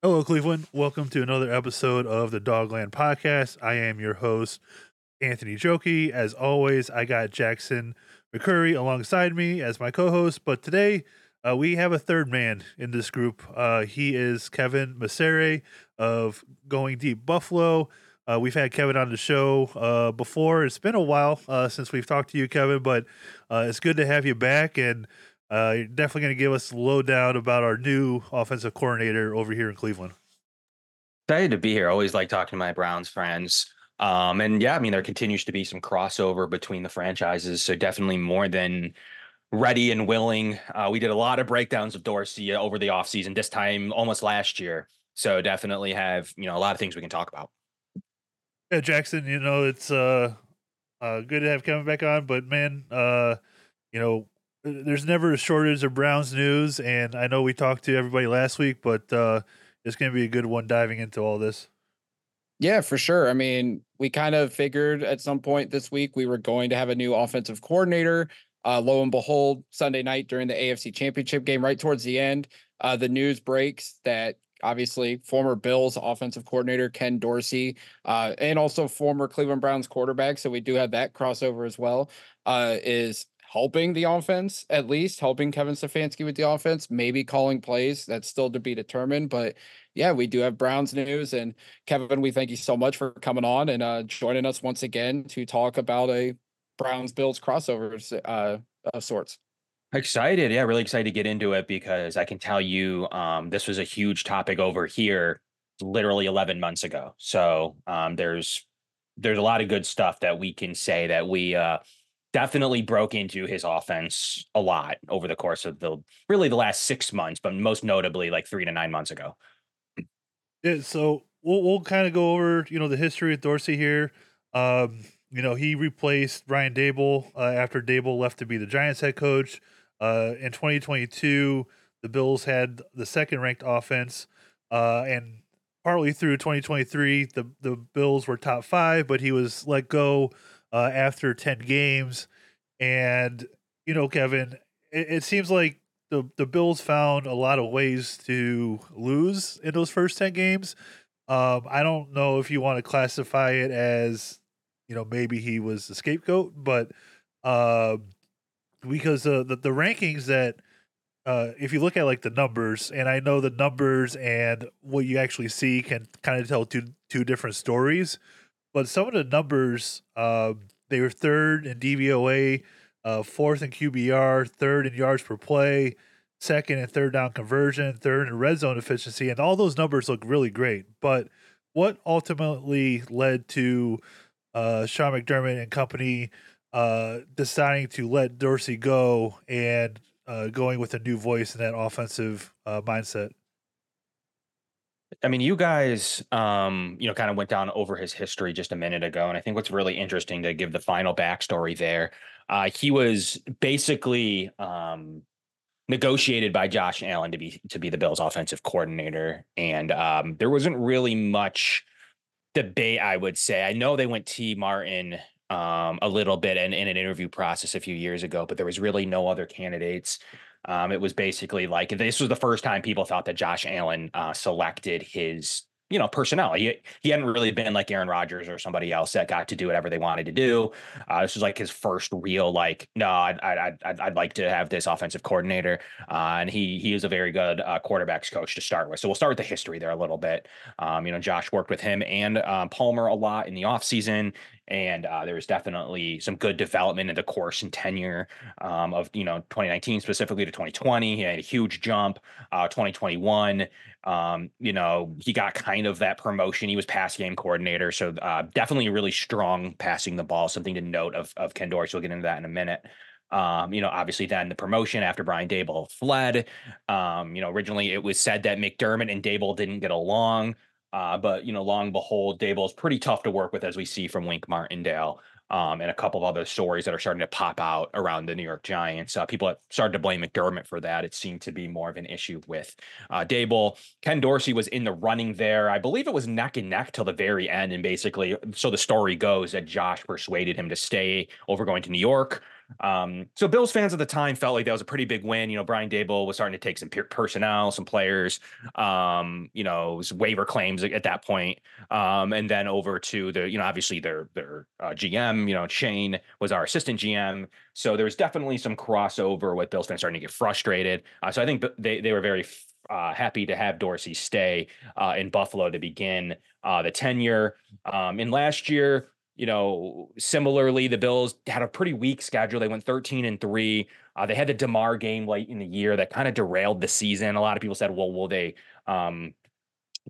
Hello, Cleveland. Welcome to another episode of the Dogland Podcast. I am your host, Anthony Joki. As always, I got Jackson McCurry alongside me as my co host, but today uh, we have a third man in this group. Uh, he is Kevin Massare of Going Deep Buffalo. Uh, we've had Kevin on the show uh, before. It's been a while uh, since we've talked to you, Kevin, but uh, it's good to have you back. And uh, you're definitely going to give us a lowdown about our new offensive coordinator over here in Cleveland. Excited to be here. Always like talking to my Browns friends. Um, and yeah, I mean, there continues to be some crossover between the franchises. So definitely more than ready and willing. Uh, we did a lot of breakdowns of Dorsey over the offseason, this time almost last year. So definitely have, you know, a lot of things we can talk about. Yeah, Jackson, you know, it's uh, uh good to have Kevin back on, but man, uh, you know, there's never a shortage of Browns news, and I know we talked to everybody last week, but uh, it's going to be a good one diving into all this. Yeah, for sure. I mean, we kind of figured at some point this week we were going to have a new offensive coordinator. Uh, lo and behold, Sunday night during the AFC Championship game, right towards the end, uh, the news breaks that obviously former Bills offensive coordinator Ken Dorsey, uh, and also former Cleveland Browns quarterback. So we do have that crossover as well. Uh, is helping the offense, at least helping Kevin Stefanski with the offense, maybe calling plays. That's still to be determined. But yeah, we do have Browns news. And Kevin, we thank you so much for coming on and uh, joining us once again to talk about a Browns Bills crossovers uh, of sorts. Excited. Yeah, really excited to get into it because I can tell you um, this was a huge topic over here literally 11 months ago. So um, there's there's a lot of good stuff that we can say that we uh, definitely broke into his offense a lot over the course of the really the last six months, but most notably like three to nine months ago. Yeah, so we'll we'll kind of go over you know the history of Dorsey here. Um, you know he replaced Brian Daboll uh, after Daboll left to be the Giants head coach. Uh, in 2022, the Bills had the second ranked offense, uh, and partly through 2023, the the Bills were top five, but he was let go uh, after 10 games. And, you know, Kevin, it, it, seems like the, the Bills found a lot of ways to lose in those first 10 games. Um, I don't know if you want to classify it as, you know, maybe he was the scapegoat, but uh, because the, the rankings that, uh, if you look at like the numbers, and I know the numbers and what you actually see can kind of tell two two different stories. But some of the numbers, uh, they were third in DVOA, uh, fourth in QBR, third in yards per play, second and third down conversion, third in red zone efficiency, and all those numbers look really great. But what ultimately led to uh, Sean McDermott and company uh, deciding to let Dorsey go and uh, going with a new voice in that offensive uh, mindset? I mean, you guys, um, you know, kind of went down over his history just a minute ago, and I think what's really interesting to give the final backstory there. Uh, he was basically um, negotiated by Josh Allen to be to be the Bills' offensive coordinator, and um, there wasn't really much debate. I would say. I know they went T Martin um, a little bit in, in an interview process a few years ago, but there was really no other candidates. Um, it was basically like this was the first time people thought that Josh Allen uh, selected his you know personnel. He he hadn't really been like Aaron Rodgers or somebody else that got to do whatever they wanted to do. Uh, this was like his first real like no, I'd I'd I'd, I'd like to have this offensive coordinator, uh, and he he is a very good uh, quarterbacks coach to start with. So we'll start with the history there a little bit. Um, you know, Josh worked with him and um, Palmer a lot in the offseason and uh, there was definitely some good development in the course and tenure um, of you know 2019 specifically to 2020 he had a huge jump uh, 2021 um, you know he got kind of that promotion. He was pass game coordinator so uh, definitely really strong passing the ball something to note of, of ken dorsey we'll get into that in a minute. Um, you know, obviously then the promotion after Brian Daboll fled. Um, you know, originally it was said that McDermott and Daboll didn't get along. Uh, but you know, long behold, Daboll is pretty tough to work with, as we see from Wink Martindale. Um, and a couple of other stories that are starting to pop out around the New York Giants. Uh, people have started to blame McDermott for that. It seemed to be more of an issue with uh, Daboll. Ken Dorsey was in the running there. I believe it was neck and neck till the very end. And basically, so the story goes that Josh persuaded him to stay over going to New York. Um, so Bills fans at the time felt like that was a pretty big win. You know, Brian Daboll was starting to take some personnel, some players, um, you know, waiver claims at that point. Um, and then over to the, you know, obviously their their uh, GM, you know, Shane was our assistant GM. So there was definitely some crossover with Bills fans starting to get frustrated. Uh, so I think they they were very uh, happy to have Dorsey stay uh, in Buffalo to begin uh, the tenure. Um, and last year, you know, similarly, the Bills had a pretty weak schedule. They went 13 and three. Uh, they had the Damar game late in the year that kind of derailed the season. A lot of people said, well, will they um,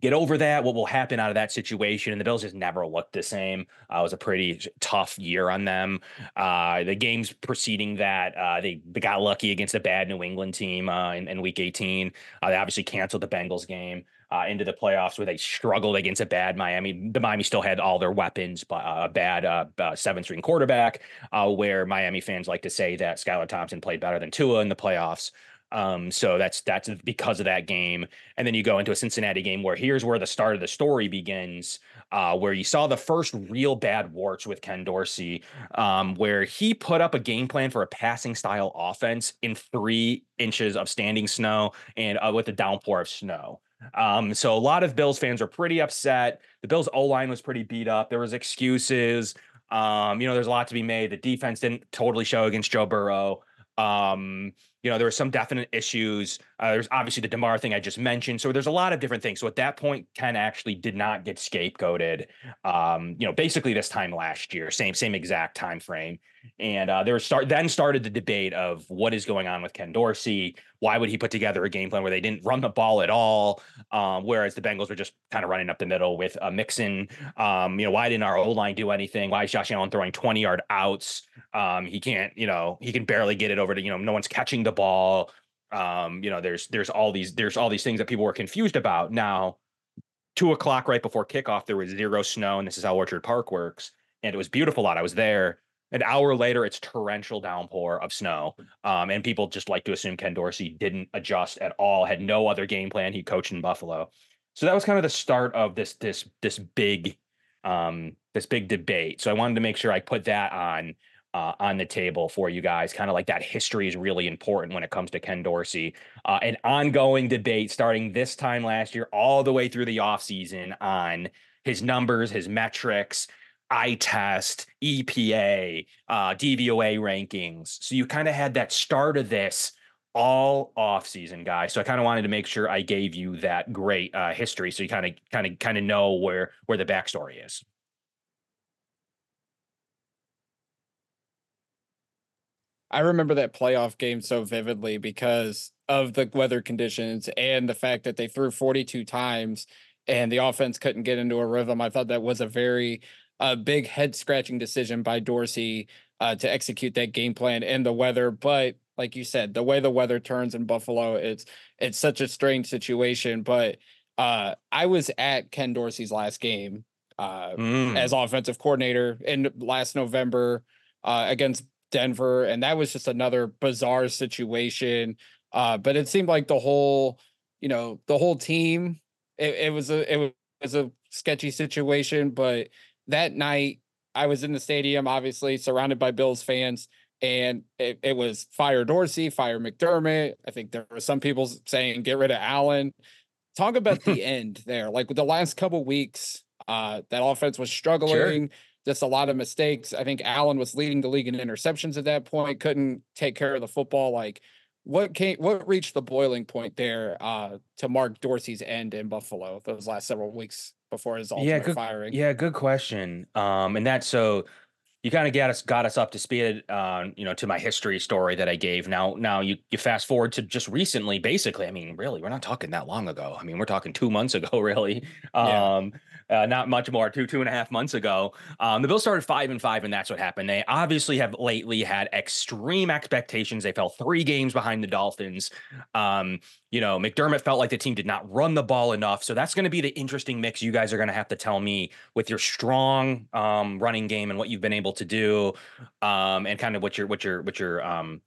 get over that? What will happen out of that situation? And the Bills just never looked the same. Uh, it was a pretty tough year on them. Uh, the games preceding that, uh, they, they got lucky against a bad New England team uh, in, in week 18. Uh, they obviously canceled the Bengals game uh, into the playoffs where they struggled against a bad Miami. The Miami still had all their weapons, but uh, a bad uh, uh seven string quarterback. Uh, where Miami fans like to say that Skylar Thompson played better than Tua in the playoffs. Um, so that's that's because of that game. And then you go into a Cincinnati game where here's where the start of the story begins, uh, where you saw the first real bad warts with Ken Dorsey, um, where he put up a game plan for a passing style offense in three inches of standing snow and uh, with a downpour of snow. Um, so a lot of Bills fans are pretty upset. The Bills O line was pretty beat up. There was excuses. Um, you know, there's a lot to be made. The defense didn't totally show against Joe Burrow. Um, you know, there were some definite issues. Uh, there's obviously the Damar thing I just mentioned. So there's a lot of different things. So at that point, Ken actually did not get scapegoated. Um, you know, basically this time last year, same same exact time frame. And uh, there start then started the debate of what is going on with Ken Dorsey. Why would he put together a game plan where they didn't run the ball at all, um, whereas the Bengals were just kind of running up the middle with uh, Mixon? Um, you know, why didn't our O line do anything? Why is Josh Allen throwing twenty yard outs? Um, he can't, you know, he can barely get it over to you know, no one's catching the ball. Um, you know, there's there's all these there's all these things that people were confused about. Now, two o'clock right before kickoff, there was zero snow, and this is how Orchard Park works, and it was beautiful out. I was there an hour later, it's torrential downpour of snow. Um, and people just like to assume Ken Dorsey didn't adjust at all, had no other game plan. He coached in Buffalo. So that was kind of the start of this this this big um this big debate. So I wanted to make sure I put that on uh, on the table for you guys. Kind of like that history is really important when it comes to Ken Dorsey. Uh, an ongoing debate starting this time last year, all the way through the offseason on his numbers, his metrics, eye test, EPA, uh, DVOA rankings. So you kind of had that start of this all off season, guys. So I kind of wanted to make sure I gave you that great uh, history, so you kind of kind of kind of know where where the backstory is. I remember that playoff game so vividly because of the weather conditions and the fact that they threw 42 times and the offense couldn't get into a rhythm. I thought that was a very a big head scratching decision by Dorsey uh, to execute that game plan in the weather. But like you said, the way the weather turns in Buffalo, it's it's such a strange situation. But uh, I was at Ken Dorsey's last game uh, mm. as offensive coordinator in last November uh, against Denver, and that was just another bizarre situation. Uh, but it seemed like the whole, you know, the whole team. It, it was a it was a sketchy situation, but that night I was in the stadium, obviously surrounded by Bills fans, and it, it was fire Dorsey, fire McDermott. I think there were some people saying get rid of Allen. Talk about the end there. Like with the last couple weeks, uh, that offense was struggling. Sure. Just a lot of mistakes. I think Allen was leading the league in interceptions at that point. Couldn't take care of the football. Like what came what reached the boiling point there uh to mark Dorsey's end in Buffalo those last several weeks before his ultimate yeah, good, firing? Yeah, good question. Um, and that's so you kind of got us got us up to speed uh, you know to my history story that i gave now now you you fast forward to just recently basically i mean really we're not talking that long ago i mean we're talking two months ago really yeah. Uh, not much more, two two and a half months ago. Um, the Bills started five and five, and that's what happened. They obviously have lately had extreme expectations. They fell three games behind the Dolphins. Um, you know, McDermott felt like the team did not run the ball enough. So that's going to be the interesting mix you guys are going to have to tell me with your strong um, running game and what you've been able to do, um, and kind of what your what your what your um,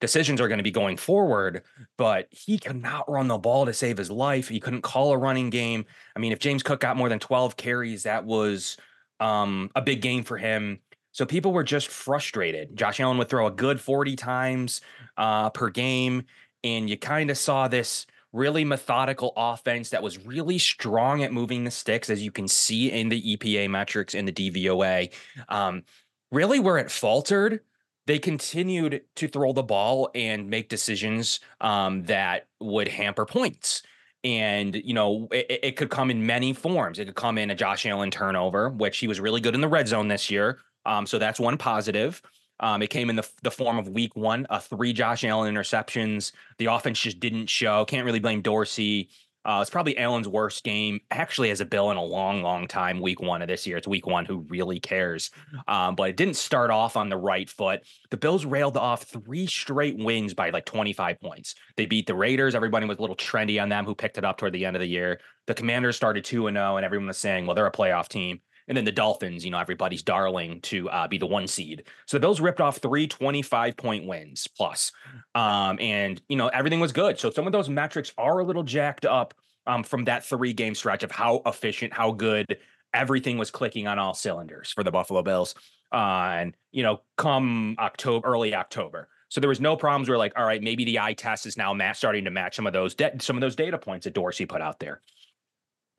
decisions are going to be going forward, but he could not run the ball to save his life. He couldn't call a running game. I mean, if James Cook got more than 12 carries, that was um, a big game for him. So people were just frustrated. Josh Allen would throw a good 40 times uh, per game, and you kind of saw this really methodical offense that was really strong at moving the sticks, as you can see in the EPA metrics in the DVOA. Um, really, where it faltered, they continued to throw the ball and make decisions um, that would hamper points. And, you know, it, it, could come in many forms. It could come in a Josh Allen turnover, which he was really good in the red zone this year. Um, so that's one positive. Um, it came in the, the form of week one, uh, three Josh Allen interceptions. The offense just didn't show. Can't really blame Dorsey. Uh, it's probably Allen's worst game, actually, as a Bill in a long, long time. Week one of this year, it's week one. Who really cares? Um, but it didn't start off on the right foot. The Bills railed off three straight wins by like 25 points. They beat the Raiders. Everybody was a little trendy on them, who picked it up toward the end of the year. The Commanders started two and zero, oh, and everyone was saying, "Well, they're a playoff team." And then the Dolphins, you know, everybody's darling to uh, be the one seed. So the Bills ripped off three 25 point wins plus. Um, and, you know, everything was good. So some of those metrics are a little jacked up um, from that three game stretch of how efficient, how good everything was clicking on all cylinders for the Buffalo Bills. Uh, and, you know, come October, early October. So there was no problems where like, all right, maybe the eye test is now starting to match some of those de- some of those data points that Dorsey put out there.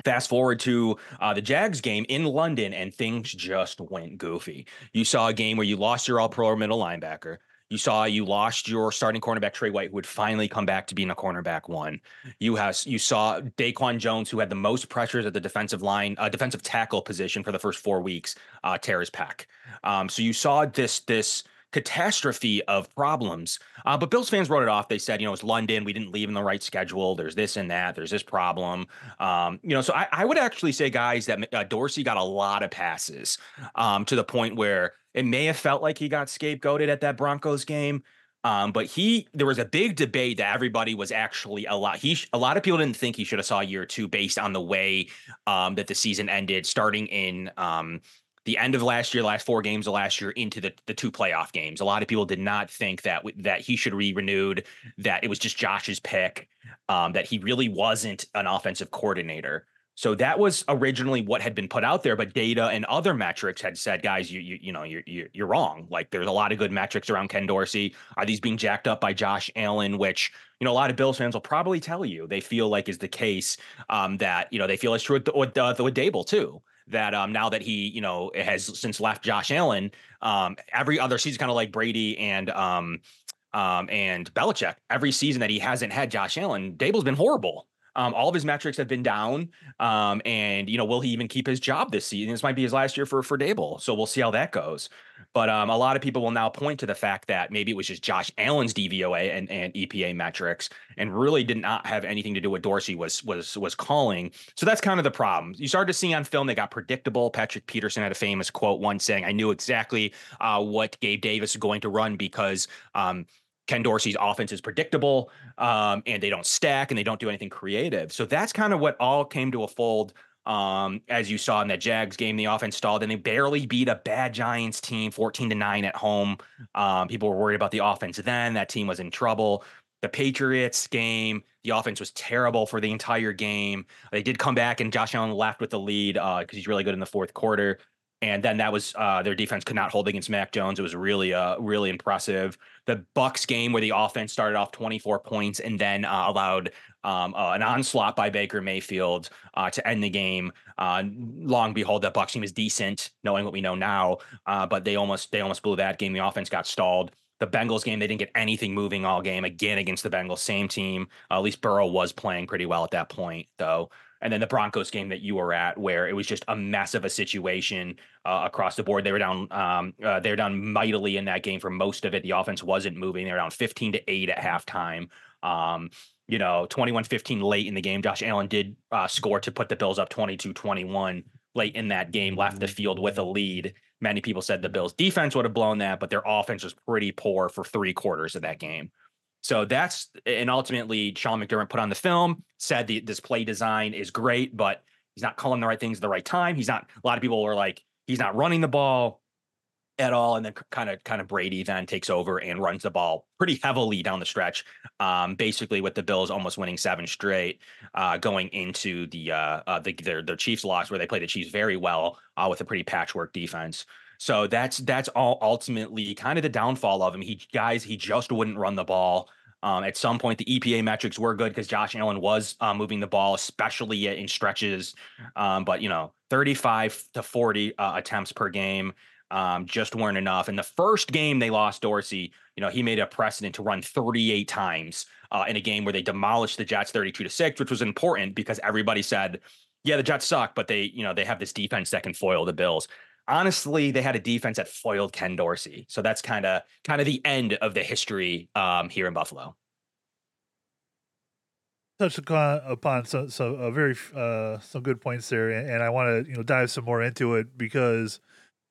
Fast forward to uh, the Jags game in London, and things just went goofy. You saw a game where you lost your all pro middle linebacker. You saw you lost your starting cornerback Trey White, who would finally come back to being a cornerback one. You have you saw DaQuan Jones, who had the most pressures at the defensive line, uh, defensive tackle position for the first four weeks, uh, tear his pack. Um, so you saw this this catastrophe of problems. Uh, but Bills fans wrote it off. They said, you know, it's London. We didn't leave in the right schedule. There's this and that. There's this problem. Um, you know, so I, I, would actually say, guys, that uh, Dorsey got a lot of passes um, to the point where it may have felt like he got scapegoated at that Broncos game. Um, but he, there was a big debate that everybody was actually a lot. He, a lot of people didn't think he should have saw year two based on the way um, that the season ended, starting in um, the end of last year, last four games of last year into the, the two playoff games. A lot of people did not think that that he should be renewed, that it was just Josh's pick, um, that he really wasn't an offensive coordinator. So that was originally what had been put out there, but data and other metrics had said, guys, you you, you know you're, you're you're wrong. Like there's a lot of good metrics around Ken Dorsey. Are these being jacked up by Josh Allen? Which you know a lot of Bills fans will probably tell you they feel like is the case. Um, that you know they feel it's true with, with, uh, with Daboll too that um, now that he, you know, has since left Josh Allen, um, every other season, kind of like Brady and um, um, and Belichick, every season that he hasn't had Josh Allen, Daboll's been horrible. Um, all of his metrics have been down. Um, and you know, will he even keep his job this season? This might be his last year for for Daboll. So we'll see how that goes. But um, a lot of people will now point to the fact that maybe it was just Josh Allen's DVOA and, and EPA metrics, and really did not have anything to do with Dorsey was was was calling. So that's kind of the problem. You started to see on film they got predictable. Patrick Peterson had a famous quote once saying, "I knew exactly uh, what Gabe Davis was going to run because." Um, Ken Dorsey's offense is predictable um, and they don't stack and they don't do anything creative. So that's kind of what all came to a fold. Um, as you saw in that Jags game, the offense stalled and they barely beat a bad Giants team 14 to 9 at home. Um, people were worried about the offense then. That team was in trouble. The Patriots game, the offense was terrible for the entire game. They did come back and Josh Allen left with the lead because uh, he's really good in the fourth quarter and then that was uh, their defense could not hold against Mac Jones. It was really, uh, really impressive. The Bucks game where the offense started off 24 points and then uh, allowed um, uh, an onslaught by Baker Mayfield uh, to end the game. Uh, long behold, that Bucks team is decent, knowing what we know now, but they almost they almost blew that game. The offense got stalled. The Bengals game, they didn't get anything moving all game. Again against the Bengals, same team. at least Burrow was playing pretty well at that point, though and then the Broncos game that you were at, where it was just a mess of a situation uh, across the board. They were down, um, uh, they were down mightily in that game for most of it. The offense wasn't moving. They were down 15 to eight at halftime. Um, you know, 21-15 late in the game. Josh Allen did uh, score to put the Bills up 22-21 late in that game, left the field with a lead. Many people said the Bills defense would have blown that, but their offense was pretty poor for three quarters of that game. So that's and ultimately Sean McDermott put on the film, said the, this play design is great, but he's not calling the right things at the right time. He's not. A lot of people were like, he's not running the ball at all, and then kind of kind of Brady then takes over and runs the ball pretty heavily down the stretch. Um, basically, with the Bills almost winning seven straight, uh, going into the uh, uh the, their their Chiefs loss where they played the Chiefs very well uh, with a pretty patchwork defense. So that's that's all ultimately kind of the downfall of him. He guys, he just wouldn't run the ball. Um, at some point, the EPA metrics were good because Josh Allen was uh, moving the ball, especially in stretches. Um, but you know, 35 to 40 uh, attempts per game um, just weren't enough. In the first game they lost Dorsey, you know, he made a precedent to run 38 times uh, in a game where they demolished the Jets 32 to 6, which was important because everybody said, yeah, the Jets suck, but they, you know, they have this defense that can foil the Bills. Honestly, they had a defense that foiled Ken Dorsey. So that's kind of kind of the end of the history um, here in Buffalo. Touched upon some, some a very uh, some good points there, and I want to you know dive some more into it because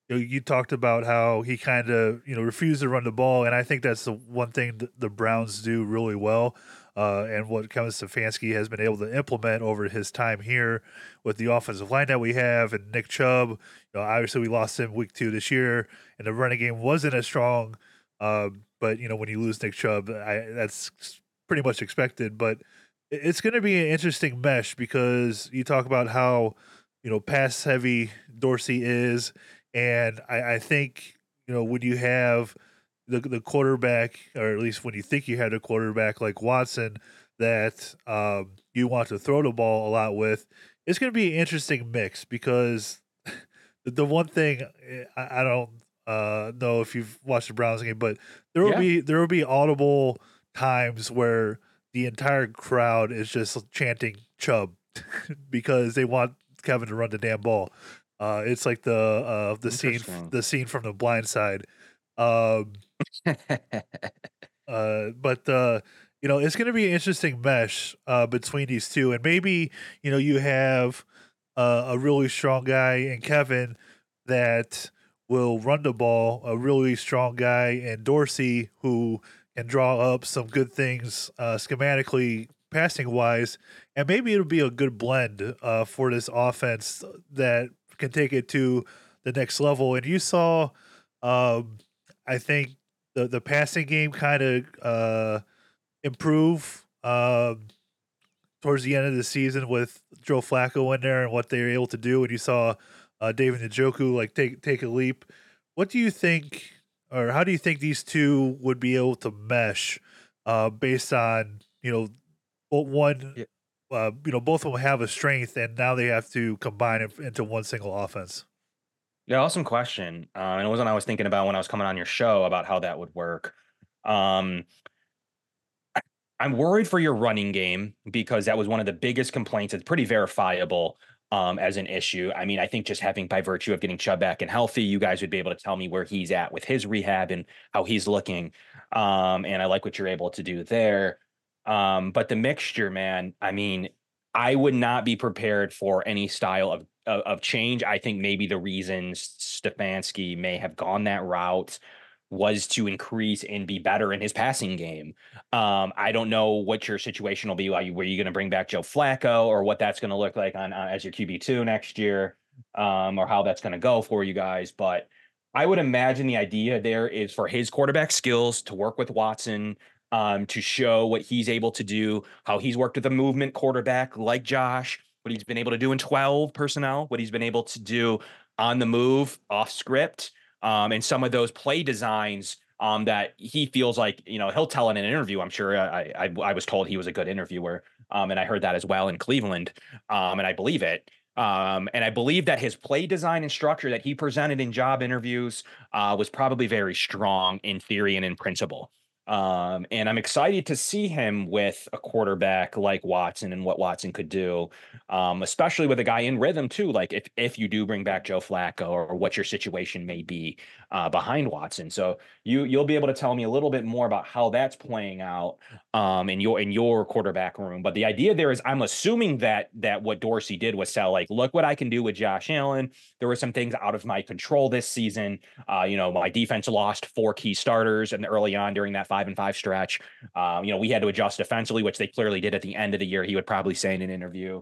you, know, you talked about how he kind of you know refused to run the ball, and I think that's the one thing the Browns do really well, uh, and what Kevin Stefanski has been able to implement over his time here with the offensive line that we have and Nick Chubb. You know, obviously we lost him week two this year, and the running game wasn't as strong. Uh, but you know when you lose Nick Chubb, I, that's pretty much expected. But it's going to be an interesting mesh because you talk about how you know pass heavy Dorsey is and I, I think, you know, when you have the the quarterback, or at least when you think you had a quarterback like Watson that um, you want to throw the ball a lot with, it's going to be an interesting mix because the one thing eh, I, I don't uh, know if you've watched the Browns game, but there will yeah. be there will be audible times where the entire crowd is just chanting Chubb because they want Kevin to run the damn ball. Uh, it's like the uh, the scene the scene from the Blind Side. Um, uh, but uh, you know, it's going to be an interesting mesh uh, between these two, and maybe you know you have uh, a really strong guy in Kevin that will run the ball, a really strong guy in Dorsey who can draw up some good things uh, schematically passing wise, and maybe it'll be a good blend uh, for this offense that can take it to the next level. And you saw, um, I think the the passing game kind of uh, improve um, towards the end of the season with Joe Flacco in there and what they were able to do. And you saw uh, David Njoku like take take a leap. What do you think, or how do you think these two would be able to mesh uh, based on you know one yeah uh, you know, both of them have a strength, and now they have to combine it into one single offense. Yeah, awesome question. Um, and it wasn't I was thinking about when I was coming on your show about how that would work. Um, I'm worried for your running game because that was one of the biggest complaints. It's pretty verifiable um, as an issue. I mean, I think just having by virtue of getting Chubb back and healthy, you guys would be able to tell me where he's at with his rehab and how he's looking. Um, and I like what you're able to do there. Um, but the mixture, man, I mean, I would not be prepared for any style of, of, of change. I think maybe the reason Stefanski may have gone that route was to increase and be better in his passing game. Um, I don't know what your situation will be. You, were you going to bring back Joe Flacco or what that's going to look like on, on as your QB two next year, um, or how that's going to go for you guys? But I would imagine the idea there is for his quarterback skills to work with Watson, um, to show what he's able to do, how he's worked with a movement quarterback like Josh, what he's been able to do in 12 personnel, what he's been able to do on the move, off script, um, and some of those play designs um, that he feels like, you know, he'll tell in an interview. I'm sure I, I, I was told he was a good interviewer. Um, and I heard that as well in Cleveland. Um, and I believe it. Um, and I believe that his play design and structure that he presented in job interviews uh, was probably very strong in theory and in principle. Um, and I'm excited to see him with a quarterback like Watson and what Watson could do, um, especially with a guy in rhythm too. Like if if you do bring back Joe Flacco or what your situation may be uh, behind Watson, so you you'll be able to tell me a little bit more about how that's playing out um, in your in your quarterback room. But the idea there is, I'm assuming that that what Dorsey did was sell like, look what I can do with Josh Allen. There were some things out of my control this season. Uh, you know, my defense lost four key starters and early on during that five and five stretch. Um, you know, we had to adjust defensively, which they clearly did at the end of the year. He would probably say in an interview.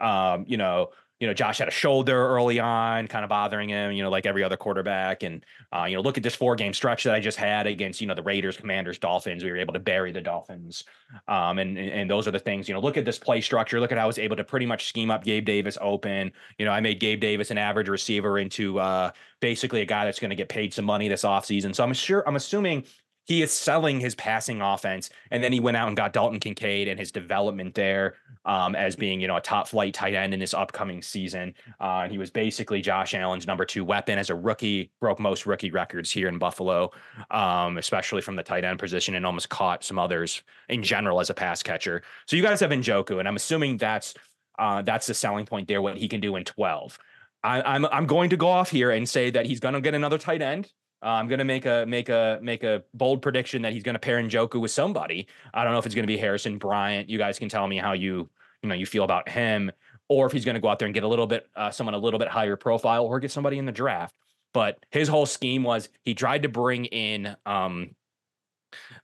Um, you know, you know, Josh had a shoulder early on, kind of bothering him, you know, like every other quarterback. And, uh, you know, look at this four game stretch that I just had against, you know, the Raiders, Commanders, Dolphins. We were able to bury the Dolphins. Um, and, and those are the things, you know, look at this play structure. Look at how I was able to pretty much scheme up Gabe Davis open. You know, I made Gabe Davis an average receiver into uh, basically a guy that's going to get paid some money this offseason. So I'm sure, I'm assuming he is selling his passing offense. And then he went out and got Dalton Kincaid and his development there um, as being, you know, a top flight tight end in this upcoming season. Uh, and he was basically Josh Allen's number two weapon as a rookie, broke most rookie records here in Buffalo, um, especially from the tight end position and almost caught some others in general as a pass catcher. So you guys have Njoku, and I'm assuming that's uh, that's the selling point there, what he can do in 12. I, I'm I'm going to go off here and say that he's going to get another tight end. Uh, I'm gonna make a make a make a bold prediction that he's gonna pair Njoku with somebody. I don't know if it's gonna be Harrison Bryant. You guys can tell me how you you know you feel about him, or if he's gonna go out there and get a little bit uh, someone a little bit higher profile, or get somebody in the draft. But his whole scheme was he tried to bring in um,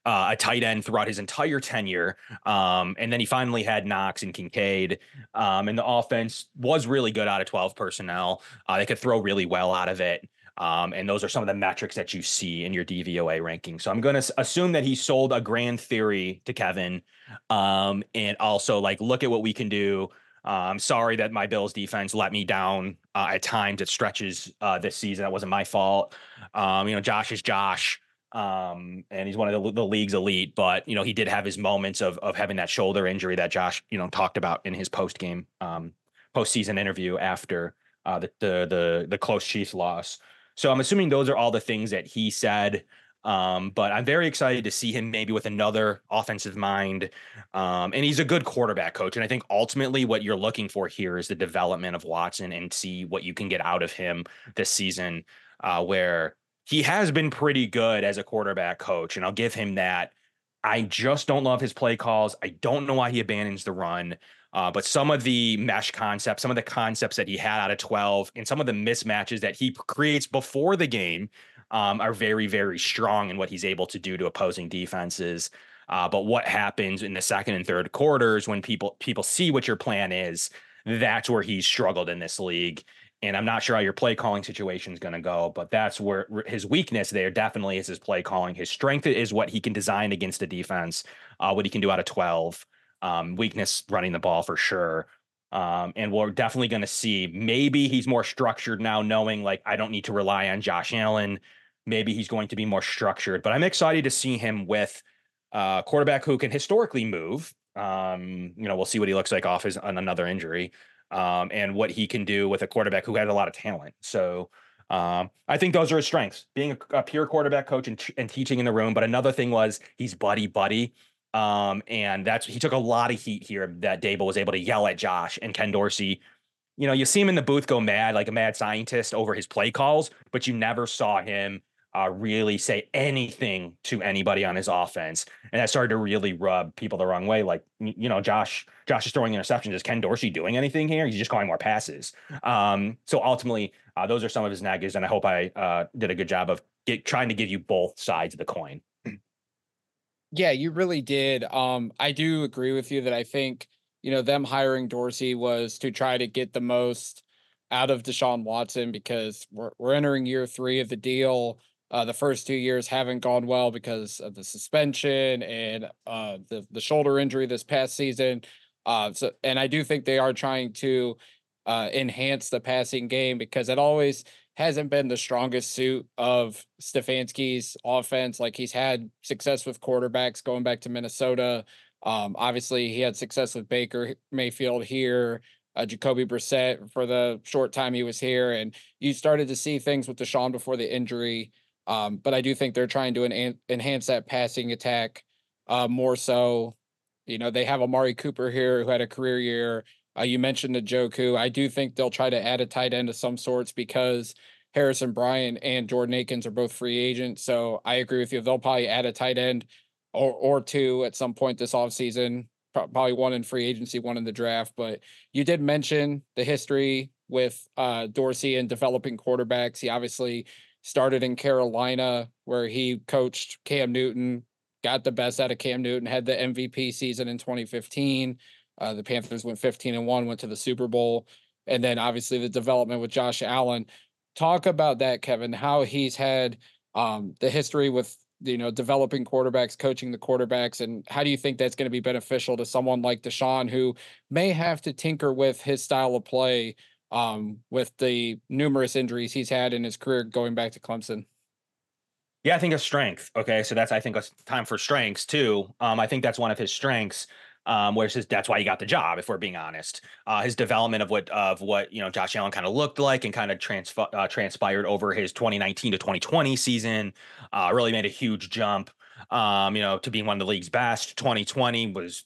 uh, a tight end throughout his entire tenure. Um, and then he finally had Knox and Kincaid. Um, and the offense was really good out of 12 personnel. Uh, they could throw really well out of it. Um, and those are some of the metrics that you see in your DVOA ranking. So I'm going to assume that he sold a grand theory to Kevin, um, and also like look at what we can do. Uh, I'm sorry that my Bills defense let me down uh, at times. It stretches uh, this season. That wasn't my fault. Um, you know, Josh is Josh, um, and he's one of the, the, league's elite. But you know, he did have his moments of of having that shoulder injury that Josh, you know, talked about in his post game, um, postseason interview after uh, the, the the the close Chiefs loss. So I'm assuming those are all the things that he said. Um, but I'm very excited to see him maybe with another offensive mind. Um, and he's a good quarterback coach. And I think ultimately what you're looking for here is the development of Watson and see what you can get out of him this season, uh, where he has been pretty good as a quarterback coach. And I'll give him that. I just don't love his play calls. I don't know why he abandons the run. Uh, but some of the mesh concepts, some of the concepts that he had out of 12, and some of the mismatches that he creates before the game um, are very, very strong in what he's able to do to opposing defenses. Uh, but what happens in the second and third quarters when people people see what your plan is, that's where he's struggled in this league. And I'm not sure how your play calling situation is going to go, but that's where his weakness there definitely is his play calling. His strength is what he can design against a defense, uh, what he can do out of 12 um, weakness running the ball for sure. Um, and we're definitely going to see maybe he's more structured now, knowing like I don't need to rely on Josh Allen. Maybe he's going to be more structured, but I'm excited to see him with a quarterback who can historically move. Um, you know, we'll see what he looks like off his on another injury, um, and what he can do with a quarterback who had a lot of talent. So um, I think those are his strengths, being a, a pure quarterback coach and, and teaching in the room. But another thing was he's buddy buddy. Um, and that's he took a lot of heat here that Daboll was able to yell at Josh and Ken Dorsey. You know, you see him in the booth go mad like a mad scientist over his play calls, but you never saw him uh, really say anything to anybody on his offense, and that started to really rub people the wrong way. Like, you know, Josh, Josh is throwing interceptions. Is Ken Dorsey doing anything here? He's just calling more passes. Um, so ultimately, uh, those are some of his negatives, and I hope I uh, did a good job of get, trying to give you both sides of the coin. Yeah, you really did. Um, I do agree with you that I think, you know, them hiring Dorsey was to try to get the most out of Deshaun Watson because we're we're entering year three of the deal. Uh, the first two years haven't gone well because of the suspension and uh, the the shoulder injury this past season. Uh, so, and I do think they are trying to uh, enhance the passing game because it always hasn't been the strongest suit of Stefanski's offense. Like he's had success with quarterbacks going back to Minnesota. Um, obviously, he had success with Baker Mayfield here, uh, Jacoby Brissett for the short time he was here, and you started to see things with Deshaun before the injury. Um, but I do think they're trying to en- enhance that passing attack uh, more so. You know, they have Amari Cooper here who had a career year. Uh, you mentioned Njoku. I do think they'll try to add a tight end of some sorts because Harrison Bryant and Jordan Akins are both free agents. So I agree with you. They'll probably add a tight end or, or two at some point this offseason, probably one in free agency, one in the draft. But you did mention the history with uh, Dorsey and developing quarterbacks. He obviously started in Carolina where he coached Cam Newton, got the best out of Cam Newton, had the MVP season in 2015. Uh, the Panthers went 15 and one, went to the Super Bowl. and then obviously the development with Josh Allen. Talk about that, Kevin. How he's had um, the history with you know developing quarterbacks, coaching the quarterbacks, and how do you think that's going to be beneficial to someone like Deshaun who may have to tinker with his style of play um, with the numerous injuries he's had in his career going back to Clemson? Yeah, I think a strength. Okay, so that's I think a time for strengths too. Um, I think that's one of his strengths. Um, where says that's why he got the job. If we're being honest, uh, his development of what of what you know Josh Allen kind of looked like and kind of trans- uh, transpired over his 2019 to 2020 season, uh, really made a huge jump. Um, you know, to being one of the league's best. 2020 was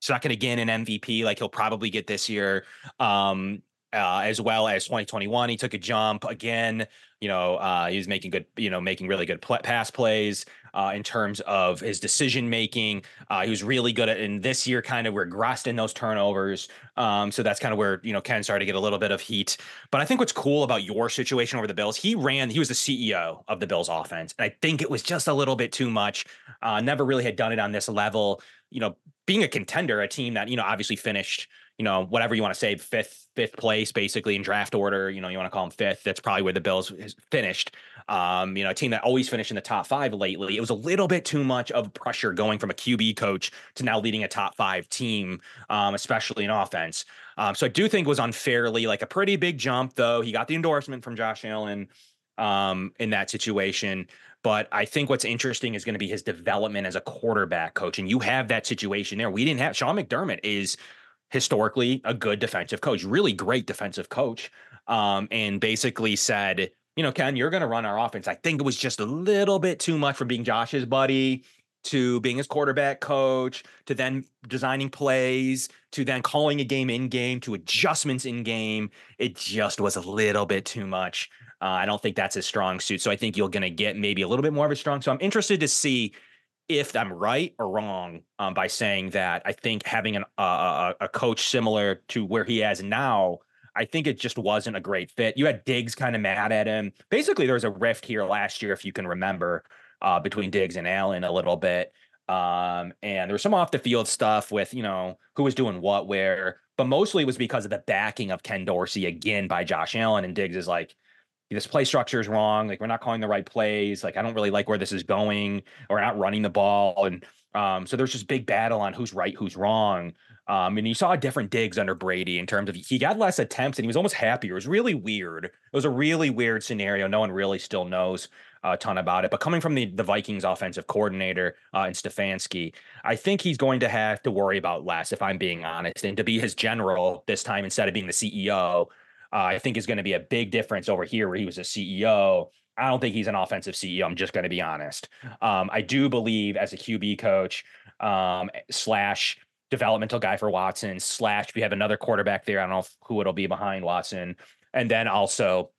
second again in MVP, like he'll probably get this year. Um, uh, as well as 2021. He took a jump again. You know, uh, he was making good, you know, making really good pl- pass plays uh, in terms of his decision making. Uh, he was really good at, in this year, kind of we're regressed in those turnovers. Um, so that's kind of where you know Ken started to get a little bit of heat. But I think what's cool about your situation over the Bills, he ran, he was the CEO of the Bills offense, and I think it was just a little bit too much. Uh, never really had done it on this level. You know, being a contender, a team that you know obviously finished you know, whatever you want to say, fifth, fifth place basically in draft order. You know, you want to call them fifth. That's probably where the Bills finished. Um, you know, a team that always finished in the top five lately. It was a little bit too much of pressure going from a QB coach to now leading a top five team, um, especially in offense. Um, so I do think was unfairly like a pretty big jump, though. He got the endorsement from Josh Allen um, in that situation. But I think what's interesting is going to be his development as a quarterback coach. And you have that situation there. We didn't have Sean McDermott is historically a good defensive coach, really great defensive coach, um, and basically said, you know, Ken, you're going to run our offense. I think it was just a little bit too much from being Josh's buddy to being his quarterback coach to then designing plays to then calling a game in game to adjustments in game. It just was a little bit too much. Uh, I don't think that's his strong suit. So I think you're going to get maybe a little bit more of a strong. So I'm interested to see if I'm right or wrong um, by saying that I think having an, uh, a coach similar to where he has now, I think it just wasn't a great fit. You had Diggs kind of mad at him. Basically, there was a rift here last year, if you can remember, uh, between Diggs and Allen a little bit. Um, and there was some off the field stuff with, you know, who was doing what where, but mostly it was because of the backing of Ken Dorsey again by Josh Allen. And Diggs is like, this play structure is wrong. Like we're not calling the right plays. Like I don't really like where this is going. Or we're not running the ball. And um, so there's just big battle on who's right, who's wrong. Um, and you saw different Diggs under Brady in terms of he got less attempts and he was almost happier. It was really weird. It was a really weird scenario. No one really still knows a ton about it. But coming from the, the Vikings offensive coordinator uh, in Stefanski, I think he's going to have to worry about less, if I'm being honest, and to be his general this time instead of being the CEO I think is going to be a big difference over here where he was a CEO. I don't think he's an offensive CEO. I'm just going to be honest. Um, I do believe as a QB coach um, slash developmental guy for Watson slash we have another quarterback there. I don't know who it'll be behind Watson, and then also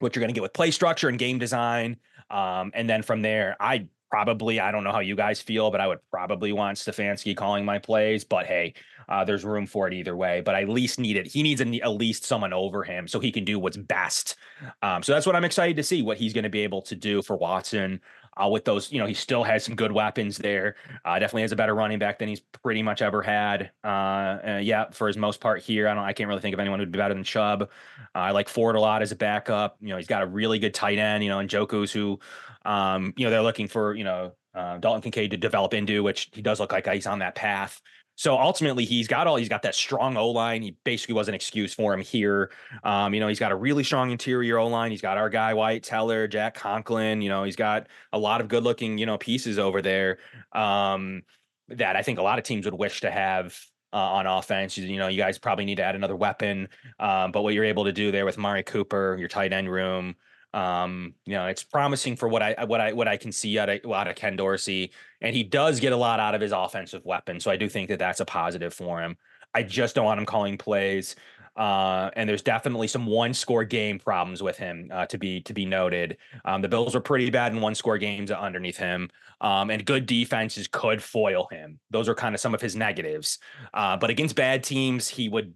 what you're going to get with play structure and game design. Um, and then from there, I probably I don't know how you guys feel, but I would probably want Stefanski calling my plays. But hey, uh, there's room for it either way. But I at least need it. He needs a, at least someone over him so he can do what's best. Um, so that's what I'm excited to see what he's going to be able to do for Watson. Uh, with those, you know, he still has some good weapons there. Uh, definitely has a better running back than he's pretty much ever had. Uh, uh yeah, for his most part here, I don't, I can't really think of anyone who'd be better than Chubb. Uh, I like Ford a lot as a backup. You know, he's got a really good tight end. You know, and Njoku's who um, you know, they're looking for, you know, uh, Dalton Kincaid to develop into, which he does look like he's on that path. So ultimately, he's got all he's got that strong O line. He basically was an excuse for him here. Um, you know, he's got a really strong interior O line. He's got our guy Wyatt Teller, Jack Conklin. You know, he's got a lot of good looking you know pieces over there um, that I think a lot of teams would wish to have uh, on offense. You, you, know, you guys probably need to add another weapon. Um, but what you're able to do there with Mari Cooper, your tight end room, um, you know, it's promising for what I what I what I can see out of out of Ken Dorsey, and he does get a lot out of his offensive weapon. So I do think that that's a positive for him. I just don't want him calling plays. Uh, and there's definitely some one score game problems with him uh, to be to be noted. Um, the Bills were pretty bad in one score games underneath him, um, and good defenses could foil him. Those are kind of some of his negatives. Uh, but against bad teams, he would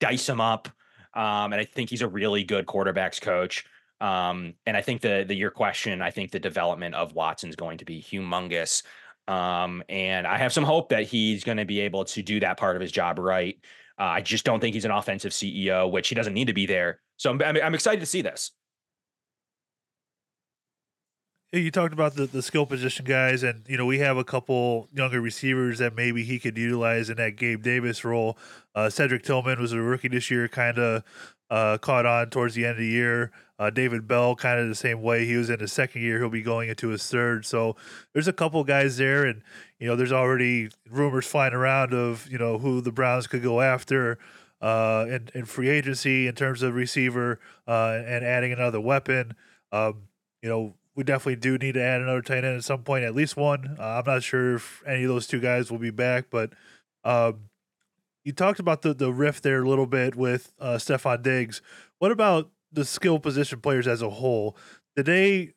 dice them up. Um, and I think he's a really good quarterbacks coach. Um, and I think the the your question, I think the development of Watson's going to be humongous. Um, and I have some hope that he's going to be able to do that part of his job right. Uh, I just don't think he's an offensive CEO, which he doesn't need to be there. So I'm, I'm, excited to see this. You talked about the, the skill position guys, and you know we have a couple younger receivers that maybe he could utilize in that Gabe Davis role. Uh, Cedric Tillman was a rookie this year, kind of uh, caught on towards the end of the year. Uh, David Bell, kind of the same way. He was in his second year. He'll be going into his third. So there's a couple guys there, and you know there's already rumors flying around of you know who the Browns could go after uh, in, in free agency in terms of receiver uh, and adding another weapon. Um, you know we definitely do need to add another tight end at some point, at least one. Uh, I'm not sure if any of those two guys will be back, but um, you talked about the the rift there a little bit with uh, Stefon Diggs. What about the skill position players as a whole? Did they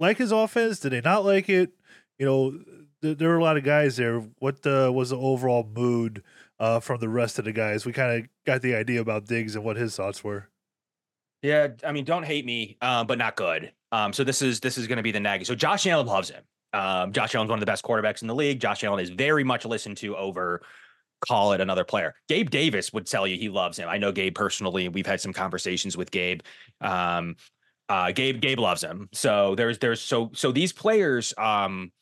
like his offense? Did they not like it? You know, th- there were a lot of guys there. What uh, was the overall mood uh, from the rest of the guys? We kind of got the idea about Diggs and what his thoughts were. Yeah, I mean, don't hate me, uh, but not good. Um, so this is this is going to be the nag. So Josh Allen loves him. Um, Josh Allen's one of the best quarterbacks in the league. Josh Allen is very much listened to over call it another player. Gabe Davis would tell you he loves him. I know Gabe personally. We've had some conversations with Gabe. Um, uh, Gabe Gabe loves him. So there's there's so so these players um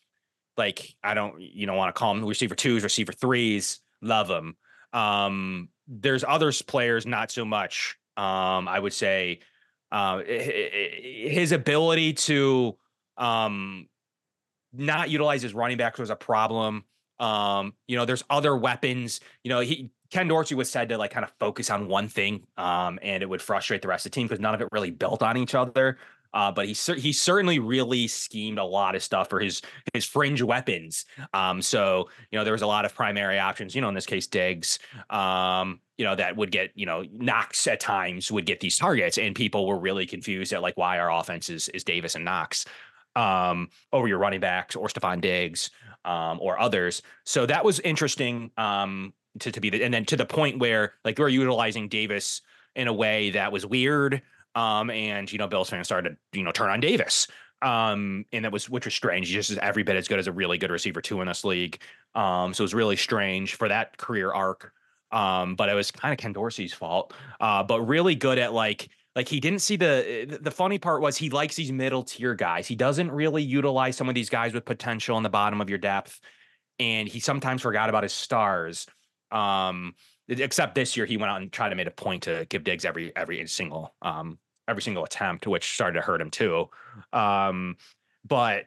like I don't you know want to call them receiver twos, receiver threes, love them. Um, there's other players not so much. Um, I would say uh, his ability to um, not utilize his running backs was a problem. Um, you know, there's other weapons. You know, he Ken Dorsey was said to like kind of focus on one thing, um, and it would frustrate the rest of the team because none of it really built on each other. Uh, but he he certainly really schemed a lot of stuff for his his fringe weapons. Um, so you know there was a lot of primary options. You know, in this case, Diggs. Um, you know that would get you know Knox at times would get these targets, and people were really confused at like why our offense is is Davis and Knox um, over your running backs or Stefon Diggs um, or others. So that was interesting um, to to be the, and then to the point where like we're utilizing Davis in a way that was weird um, and you know, Bills fans started to, you know, turn on Davis. Um, and that was which was strange. He's just every bit as good as a really good receiver too in this league. Um, so it was really strange for that career arc. Um, but it was kind of Ken Dorsey's fault. Uh, but really good at like like he didn't see the the funny part was he likes these middle tier guys. He doesn't really utilize some of these guys with potential in the bottom of your depth, and he sometimes forgot about his stars. Um, except this year he went out and tried to make a point to give Diggs every every single um every single attempt, which started to hurt him too. Um, but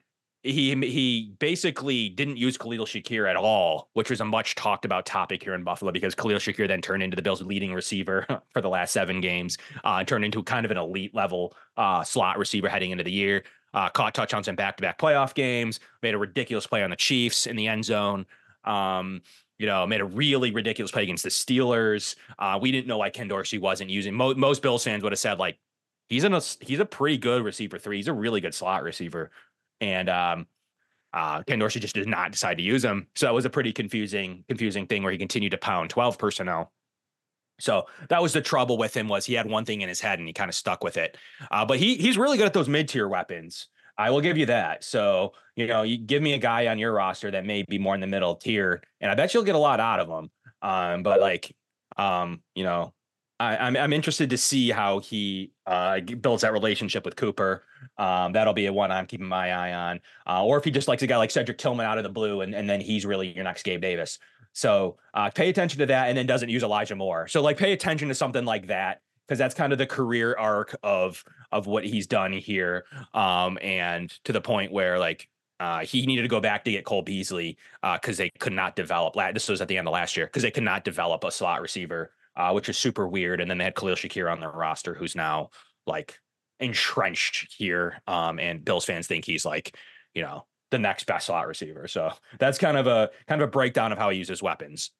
he he basically didn't use Khalil Shakir at all, which was a much talked about topic here in Buffalo because Khalil Shakir then turned into the Bills' leading receiver for the last seven games, uh, turned into kind of an elite level uh, slot receiver heading into the year. Uh, caught touchdowns in back-to-back playoff games, made a ridiculous play on the Chiefs in the end zone. Um, you know, made a really ridiculous play against the Steelers. Uh, we didn't know why Ken Dorsey wasn't using. Mo- most Bills fans would have said like, he's in a he's a pretty good receiver three. He's a really good slot receiver, and um, uh, Ken Dorsey just did not decide to use him. So that was a pretty confusing confusing thing where he continued to pound twelve personnel. So that was the trouble with him was he had one thing in his head and he kind of stuck with it. Uh, but he he's really good at those mid tier weapons. I will give you that. So you know, you give me a guy on your roster that may be more in the middle tier, and I bet you'll get a lot out of him. Um, but like, um, you know, I, am I'm, I'm interested to see how he uh, builds that relationship with Cooper. Um, that'll be a one I'm keeping my eye on. Uh, or if he just likes a guy like Cedric Tillman out of the blue, and, and then he's really your next Gabe Davis. So uh, pay attention to that, and then doesn't use Elijah Moore. So like pay attention to something like that because that's kind of the career arc of of what he's done here. Um, and to the point where like uh, he needed to go back to get Cole Beasley because uh, they could not develop. This was at the end of last year because they could not develop a slot receiver uh, which is super weird. And then they had Khalil Shakir on their roster, who's now like entrenched here. Um, and Bills fans think he's like, you know, the next best slot receiver. So that's kind of a kind of a breakdown of how he uses weapons.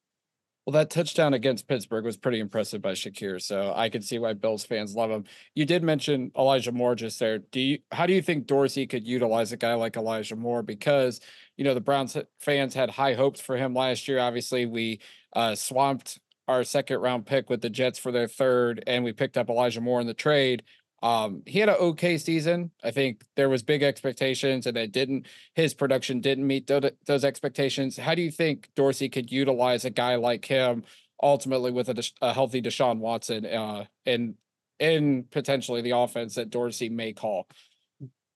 Well, that touchdown against Pittsburgh was pretty impressive by Shakir, so I can see why Bills fans love him. You did mention Elijah Moore just there. Do you how do you think Dorsey could utilize a guy like Elijah Moore? Because you know the Browns fans had high hopes for him last year. Obviously, we uh, swamped our second round pick with the Jets for their third, and we picked up Elijah Moore in the trade. Um, he had an okay season. I think there was big expectations, and it didn't. His production didn't meet those, expectations. How do you think Dorsey could utilize a guy like him ultimately with a, a healthy Deshaun Watson uh, and in potentially the offense that Dorsey may call.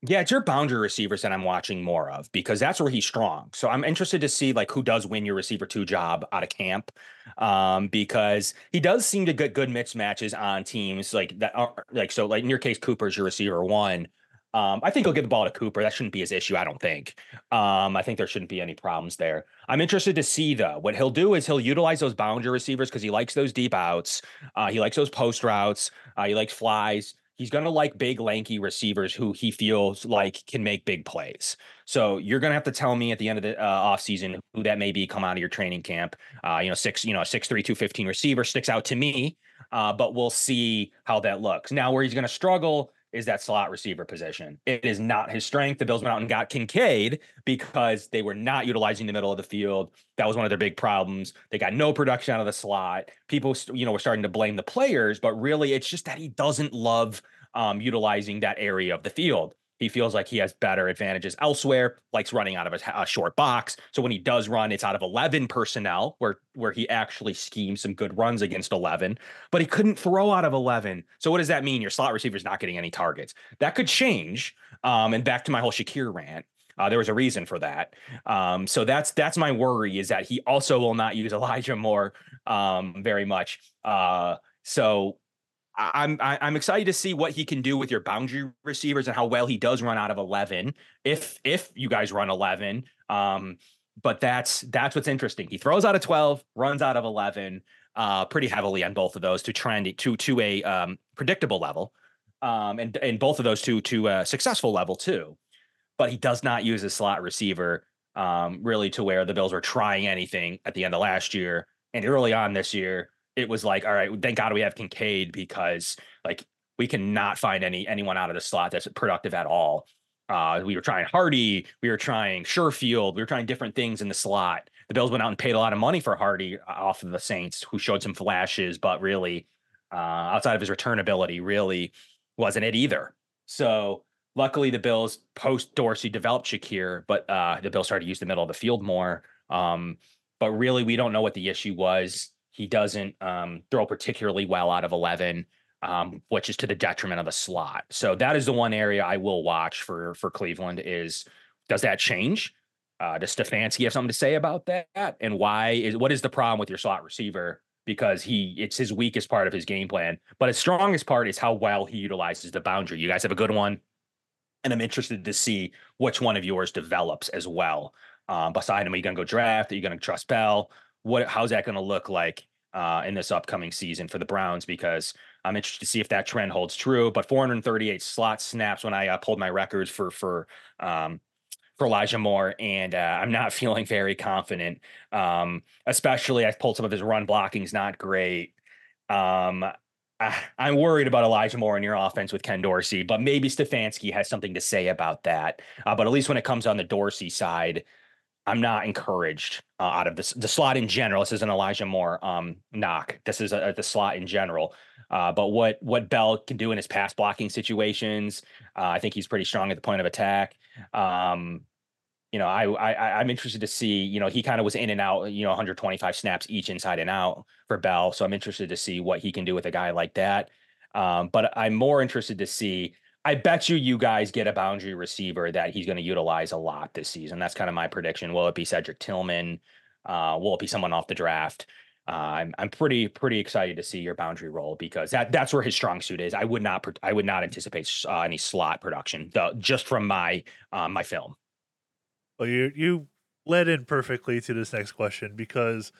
Yeah, it's your boundary receivers that I'm watching more of because that's where he's strong. So I'm interested to see like who does win your receiver two job out of camp, um, because he does seem to get good mismatches on teams like that. Are, like so, like in your case, Cooper's your receiver one. Um, I think he'll get the ball to Cooper. That shouldn't be his issue. I don't think. Um, I think there shouldn't be any problems there. I'm interested to see though. What he'll do is he'll utilize those boundary receivers because he likes those deep outs. Uh, he likes those post routes. Uh, he likes flies he's going to like big lanky receivers who he feels like can make big plays. So you're going to have to tell me at the end of the uh, offseason who that may be come out of your training camp. Uh, you know six you know six three two fifteen receiver sticks out to me uh, but we'll see how that looks. Now where he's going to struggle is that slot receiver position. It is not his strength. The Bills went out and got Kincaid because they were not utilizing the middle of the field. That was one of their big problems. They got no production out of the slot. People, you know, were starting to blame the players, but really it's just that he doesn't love um, utilizing that area of the field. He feels like he has better advantages elsewhere, likes running out of a, a, short box. So when he does run, it's out of 11 personnel where, where he actually schemes some good runs against 11, but he couldn't throw out of 11. So what does that mean? Your slot receiver is not getting any targets. That could change. Um, and back to my whole Shakir rant. Uh, there was a reason for that. Um, so that's that's my worry is that he also will not use Elijah Moore um, very much. Uh, so I'm I'm excited to see what he can do with your boundary receivers and how well he does run out of 11 if if you guys run 11 um but that's that's what's interesting. He throws out of 12 runs out of 11 uh pretty heavily on both of those to trend to to a um predictable level um and and both of those to to a successful level too. But he does not use a slot receiver um really to where the bills were trying anything at the end of last year and early on this year it was like, all right, thank God we have Kincaid because like we cannot find any anyone out of the slot that's productive at all. Uh, we were trying Harty, we were trying Sherfield, we were trying different things in the slot. The Bills went out and paid a lot of money for Harty uh, off of the Saints, who showed some flashes, but really, uh, outside of his return ability, really wasn't it either. So luckily, the Bills post Dorsey developed Shakir, but uh, the Bills started to use the middle of the field more. Um, but really, we don't know what the issue was. He doesn't um, throw particularly well out of 11, um, which is to the detriment of the slot. So that is the one area I will watch for for Cleveland is does that change? Uh, does Stefanski have something to say about that? And why is what is the problem with your slot receiver? Because he it's his weakest part of his game plan, but his strongest part is how well he utilizes the boundary. You guys have a good one, and I'm interested to see which one of yours develops as well. Um, beside him, are you going to go draft? Are you going to trust Bell? What how's that going to look like uh, in this upcoming season for the Browns? Because I'm interested to see if that trend holds true. But 438 slot snaps when I uh, pulled my records for for um, for Elijah Moore, and uh, I'm not feeling very confident. Um, especially I pulled some of his run blocking's not great. Um, I, am worried about Elijah Moore in your offense with Ken Dorsey, but maybe Stefanski has something to say about that. Uh, but at least when it comes on the Dorsey side, I'm not encouraged uh, out of this the slot in general. This is an Elijah Moore um, knock. This is a, the slot in general. Uh, but what what Bell can do in his pass blocking situations, uh, I think he's pretty strong at the point of attack. Um, you know, I, I I'm interested to see. You know, he kind of was in and out. You know, 125 snaps each inside and out for Bell. So I'm interested to see what he can do with a guy like that. Um, but I'm more interested to see I bet you you guys get a boundary receiver that he's going to utilize a lot this season. That's kind of my prediction. Will it be Cedric Tillman? Uh, will it be someone off the draft? Uh, I'm I'm pretty pretty excited to see your boundary role because that that's where his strong suit is. I would not I would not anticipate uh, any slot production the, just from my uh, my film. Well, you you led in perfectly to this next question because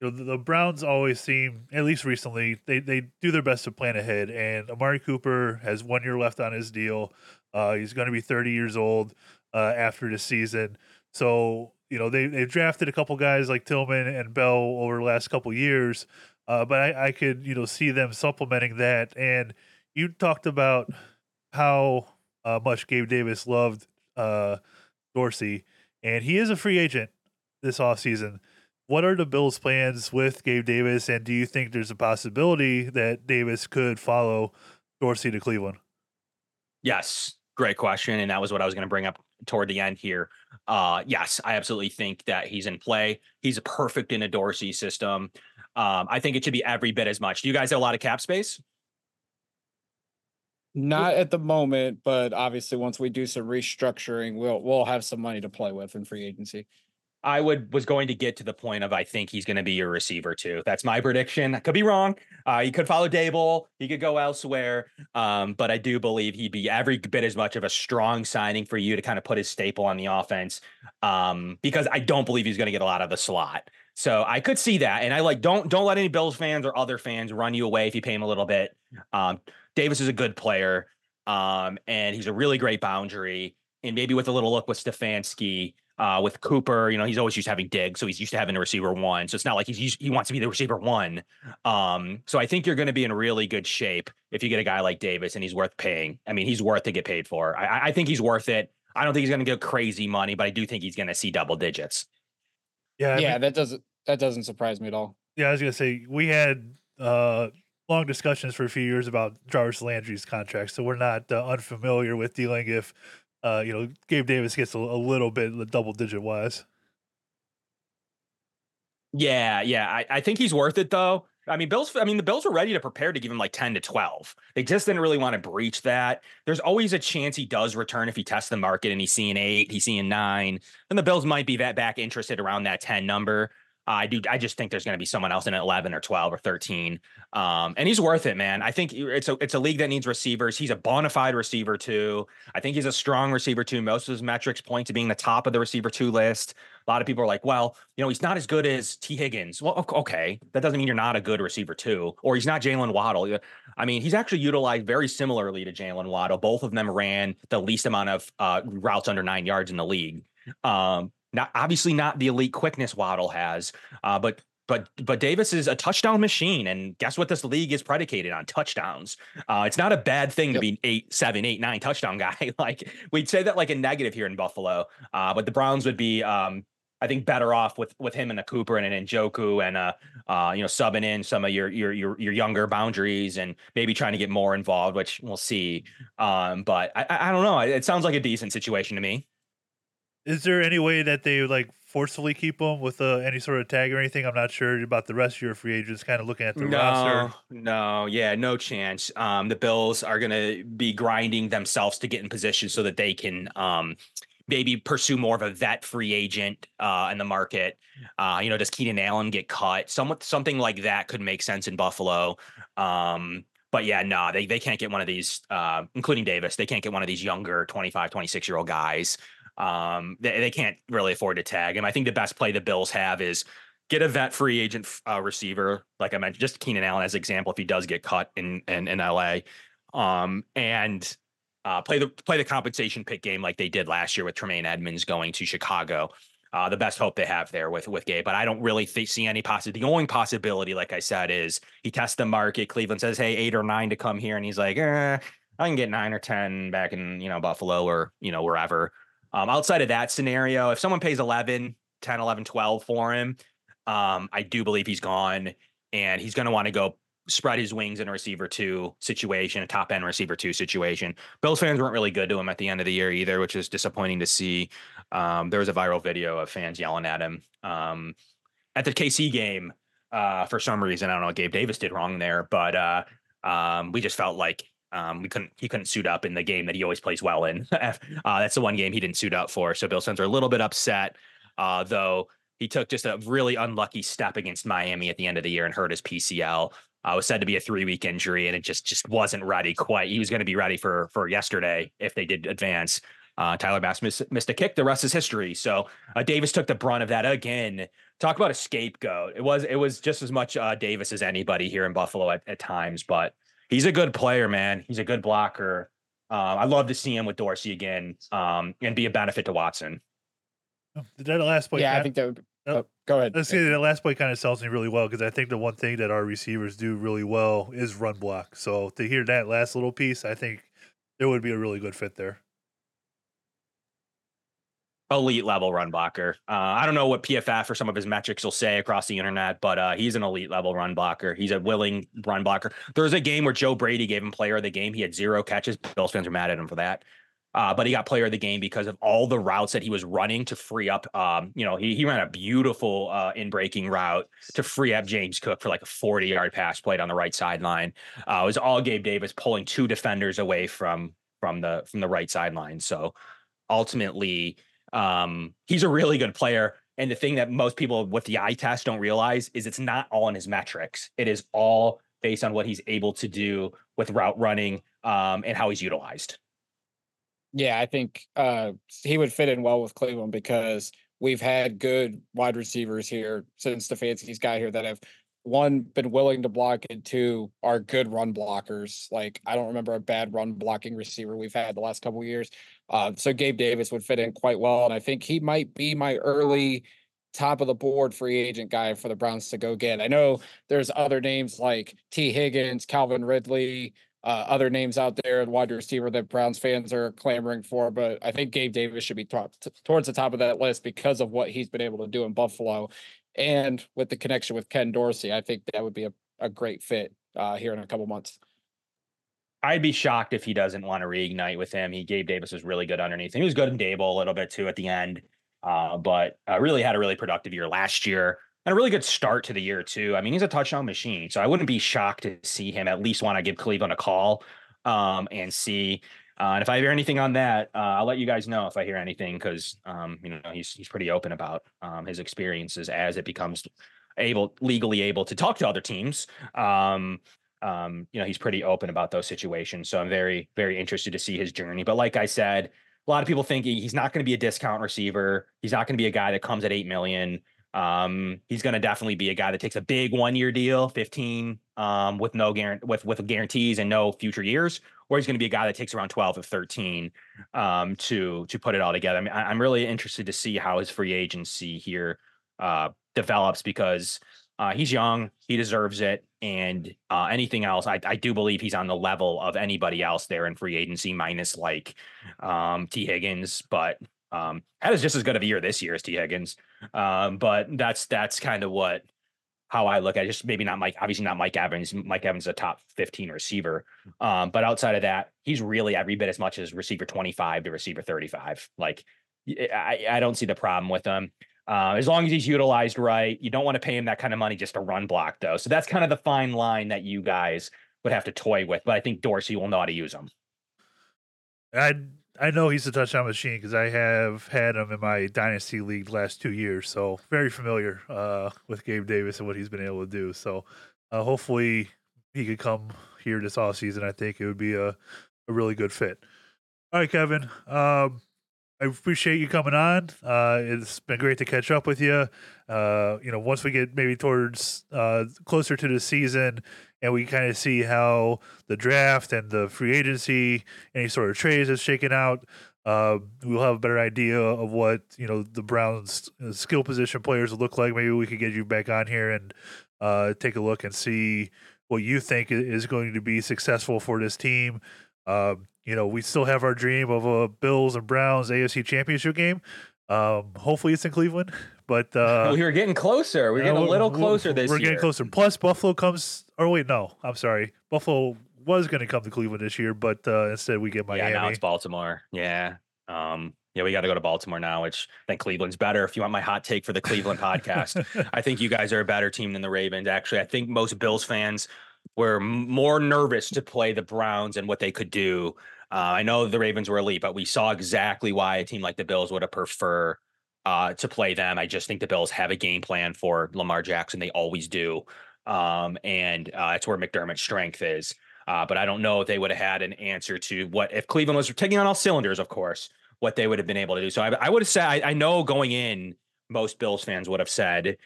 you know, the, the, Browns always seem, at least recently, they, they do their best to plan ahead. And Amari Cooper has one year left on his deal. Uh, he's going to be 30 years old uh, after the season. So, you know, they, they've drafted a couple guys like Tillman and Bell over the last couple years. Uh, but I, I could, you know, see them supplementing that. And you talked about how uh, much Gabe Davis loved uh, Dorsey, and he is a free agent this offseason what are the Bills' plans with Gabe Davis, and do you think there's a possibility that Davis could follow Dorsey to Cleveland? Yes, great question, and that was what I was going to bring up toward the end here. Uh, yes, I absolutely think that he's in play. He's perfect in a Dorsey system. Um, I think it should be every bit as much. Do you guys have a lot of cap space? Not at the moment, but obviously once we do some restructuring, we'll we'll have some money to play with in free agency. I would was going to get to the point of I think he's going to be your receiver too. That's my prediction. I could be wrong. Uh, he could follow Daboll. He could go elsewhere. Um, but I do believe he'd be every bit as much of a strong signing for you to kind of put his staple on the offense. Um, because I don't believe he's going to get a lot of the slot. So I could see that. And I like don't don't let any Bills fans or other fans run you away if you pay him a little bit. Um, Davis is a good player. Um, and he's a really great boundary. And maybe with a little look with Stefanski, uh, with Cooper, you know, he's always used to having Diggs, so he's used to having a receiver one. So it's not like he's used, he wants to be the receiver one. Um, so I think you're going to be in really good shape if you get a guy like Davis, and he's worth paying. I mean, he's worth to get paid for. I, I think he's worth it. I don't think he's going to get crazy money, but I do think he's going to see double digits. Yeah, I yeah, mean- that doesn't that doesn't surprise me at all. yeah. I was gonna say we had uh, long discussions for a few years about Jarvis Landry's contract, so we're not uh, unfamiliar with dealing if uh, you know Gabe Davis gets a, a little bit double digit wise. Yeah, yeah. I, I think he's worth it though. I mean, Bills, I mean, the Bills were ready to prepare to give him like 10 to 12. They just didn't really want to breach that. There's always a chance he does return if he tests the market and he's seeing eight, he's seeing nine. Then the Bills might be that back interested around that 10 number. I do. I just think there's going to be someone else in at 11 or 12 or 13. Um, and he's worth it, man. I think it's a it's a league that needs receivers. He's a bona fide receiver too. I think he's a strong receiver too. Most of his metrics point to being the top of the receiver two list. A lot of people are like, well, you know, he's not as good as Tee Higgins. Well, ok- okay, that doesn't mean you're not a good receiver too, or he's not Jalen Waddle. I mean, he's actually utilized very similarly to Jalen Waddle. Both of them ran the least amount of uh, routes under nine yards in the league. Um, not obviously not the elite quickness Waddle has, uh, but but but Davis is a touchdown machine, and guess what? This league is predicated on touchdowns. Uh, it's not a bad thing to Yep. be eight, seven, eight, nine touchdown guy. like we'd say that like a negative here in Buffalo, uh, but the Browns would be, um, I think, better off with with him and a Cooper and an Njoku and uh, uh, you know, subbing in some of your your your your younger boundaries and maybe trying to get more involved, which we'll see. Um, but I I don't know. It sounds like a decent situation to me. Is there any way that they like forcefully keep him with uh, any sort of tag or anything? I'm not sure about the rest of your free agents. Kind of looking at the no, roster. no, yeah, no chance. Um, the Bills are gonna be grinding themselves to get in position so that they can um maybe pursue more of a vet free agent uh in the market. Uh, you know, does Keenan Allen get cut? Somewhat something like that could make sense in Buffalo. Um, but yeah, no, they they can't get one of these, uh, including Davis, they can't get one of these younger 25, 26 year old guys. Um, they, they can't really afford to tag him. I think the best play the Bills have is get a vet free agent uh, receiver, like I mentioned, just Keenan Allen as an example, if he does get cut in in, in LA, um, and uh, play the play the compensation pick game like they did last year with Tremaine Edmunds going to Chicago. Uh, the best hope they have there with with Gabe, but I don't really th- see any possibility. The only possibility, like I said, is he tests the market. Cleveland says, "Hey, eight or nine to come here," and he's like, eh, "I can get nine or ten back in you know Buffalo or you know wherever." Um, outside of that scenario, if someone pays 11, 10, 11, 12 for him, um, I do believe he's gone and he's going to want to go spread his wings in a receiver two situation, a top end receiver two situation. Bills fans weren't really good to him at the end of the year either, which is disappointing to see. Um, there was a viral video of fans yelling at him um, at the KC game. Uh, for some reason, I don't know what Gabe Davis did wrong there, but uh, um, we just felt like um, we couldn't he couldn't suit up in the game that he always plays well in. uh, that's the one game he didn't suit up for. So Bill are a little bit upset, uh, though he took just a really unlucky step against Miami at the end of the year and hurt his PCL. Uh, was said to be a three week injury, and it just just wasn't ready quite. He was going to be ready for for yesterday if they did advance. Uh, Tyler Bass missed, missed a kick. The rest is history. So uh, Davis took the brunt of that again. Talk about a scapegoat. It was it was just as much uh, Davis as anybody here in Buffalo at, at times, but he's a good player, man. He's a good blocker. Um, I'd love to see him with Dorsey again um, and be a benefit to Watson. That last point. yeah, I think that would. Yep. Oh, go ahead. Let's see. that last point kind of sells me really well because I think the one thing that our receivers do really well is run block. So to hear that last little piece, I think there would be a really good fit there. Elite level run blocker. Uh, I don't know what PFF or some of his metrics will say across the internet, but uh, he's an elite level run blocker. He's a willing run blocker. There was a game where Joe Brady gave him player of the game. He had zero catches. Bills fans are mad at him for that. Uh, but he got player of the game because of all the routes that he was running to free up. Um, you know, he, he ran a beautiful uh, in breaking route to free up James Cook for like a 40 yard pass played on the right sideline. Uh, it was all Gabe Davis pulling two defenders away from from the from the right sideline. So ultimately, um, he's a really good player. And the thing that most people with the eye test don't realize is it's not all in his metrics. It is all based on what he's able to do with route running um, and how he's utilized. Yeah, I think uh, he would fit in well with Cleveland because we've had good wide receivers here since Stefanski's got here that have one been willing to block and two are good run blockers. Like I don't remember a bad run blocking receiver we've had the last couple years. Uh, so Gabe Davis would fit in quite well, and I think he might be my early top of the board free agent guy for the Browns to go get. I know there's other names like Tee Higgins, Calvin Ridley, uh, other names out there and wide receiver that Browns fans are clamoring for. But I think Gabe Davis should be t- towards the top of that list because of what he's been able to do in Buffalo. And with the connection with Ken Dorsey, I think that would be a, a great fit uh, here in a couple months. I'd be shocked if he doesn't want to reignite with him. He Gabe Davis was really good underneath. He was good in Daboll a little bit too at the end, uh, but uh, really had a really productive year last year and a really good start to the year too. I mean, he's a touchdown machine, so I wouldn't be shocked to see him at least want to give Cleveland a call um, and see. Uh, and if I hear anything on that, uh, I'll let you guys know if I hear anything because um, you know he's he's pretty open about um, his experiences as it becomes able legally able to talk to other teams. Um, um, you know, he's pretty open about those situations. So I'm very very interested to see his journey. But like I said, a lot of people think he's not going to be a discount receiver. He's not going to be a guy that comes at eight million. Um, he's going to definitely be a guy that takes a big one year deal, 15, um, with no guarantee, with, with guarantees and no future years, or he's going to be a guy that takes around 12 or 13, um, to, to put it all together. I mean, I, am really interested to see how his free agency here, uh, develops because, uh, he's young, he deserves it. And, uh, anything else, I, I do believe he's on the level of anybody else there in free agency, minus like, um, Tee Higgins, but, um, that is just as good of a year this year as Tee Higgins. Um, but that's that's kind of what how I look at it. Just maybe not Mike, obviously not Mike Evans. Mike Evans is a top 15 receiver. Um, but outside of that, he's really every bit as much as receiver 25 to receiver 35. Like I, I don't see the problem with him. Uh, as long as he's utilized right, you don't want to pay him that kind of money just to run block, though. So that's kind of the fine line that you guys would have to toy with. But I think Dorsey will know how to use them. I I know he's a touchdown machine because I have had him in my dynasty league last two years, so very familiar uh, with Gabe Davis and what he's been able to do. So uh, hopefully he could come here this off season. I think it would be a, a really good fit. All right, Kevin. Um, I appreciate you coming on. Uh, it's been great to catch up with you. Uh, you know, once we get maybe towards uh, closer to the season, and we kind of see how the draft and the free agency, any sort of trades is shaken out. Uh, we'll have a better idea of what you know the Browns' skill position players will look like. Maybe we could get you back on here and uh, take a look and see what you think is going to be successful for this team. Uh, you know, we still have our dream of a Bills and Browns AFC Championship game. Um, hopefully, it's in Cleveland. But uh, we are getting closer. We're getting a little closer this we're year. We're getting closer. Plus, Buffalo comes. Or wait, no, I'm sorry. Buffalo was going to come to Cleveland this year, but uh, instead we get Miami. Yeah, now it's Baltimore. Yeah. Um, yeah, we got to go to Baltimore now, which I think Cleveland's better. If you want my hot take for the Cleveland podcast, I think you guys are a better team than the Ravens. Actually, I think most Bills fans were more nervous to play the Browns and what they could do. Uh, I know the Ravens were elite, but we saw exactly why a team like the Bills would have prefer uh, to play them. I just think the Bills have a game plan for Lamar Jackson. They always do. Um, and uh, that's where McDermott's strength is. Uh, but I don't know if they would have had an answer to what if Cleveland was taking on all cylinders, of course, what they would have been able to do. So I, I would have said, I, I, know going in, most Bills fans would have said,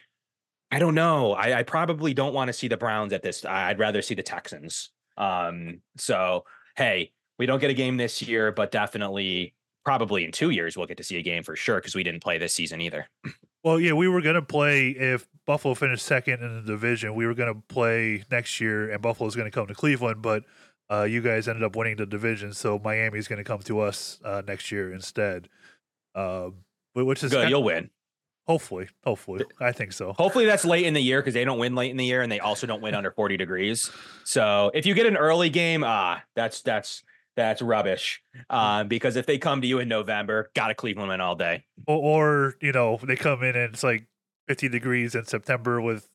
I don't know. I, I probably don't want to see the Browns at this. I'd rather see the Texans. Um, so hey, we don't get a game this year, but definitely probably in two years we'll get to see a game for sure because we didn't play this season either. Well, yeah, we were gonna play if Buffalo finished second in the division. We were gonna play next year, and Buffalo's gonna come to Cleveland, but uh, you guys ended up winning the division, so Miami's gonna come to us uh, next year instead. Um, which is good. You'll win. Hopefully, hopefully, I think so. Hopefully, that's late in the year because they don't win late in the year, and they also don't win under forty degrees. So if you get an early game, ah, that's that's that's rubbish. Hmm. Uh, because if they come to you in November, got to Cleveland win all day. Or, or you know they come in and it's like 50 degrees in September with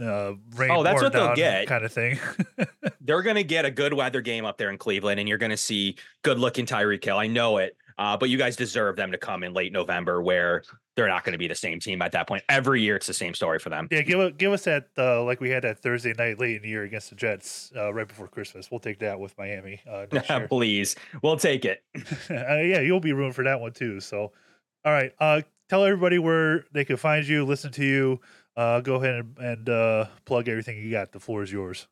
uh, rain. Oh, that's what they'll get. kind of thing. They're going to get a good weather game up there in Cleveland, and you're going to see good looking Tyreek Hill. I know it. Uh, but you guys deserve them to come in late November where they're not going to be the same team at that point. Every year, it's the same story for them. yeah, give us give us that uh, like we had that Thursday night late in the year against the Jets uh, right before Christmas. We'll take that with Miami. Uh. Please, we'll take it. uh, yeah, you'll be room for that one too. So, all right, uh, tell everybody where they can find you, listen to you. Uh, go ahead and, and uh, plug everything you got. The floor is yours.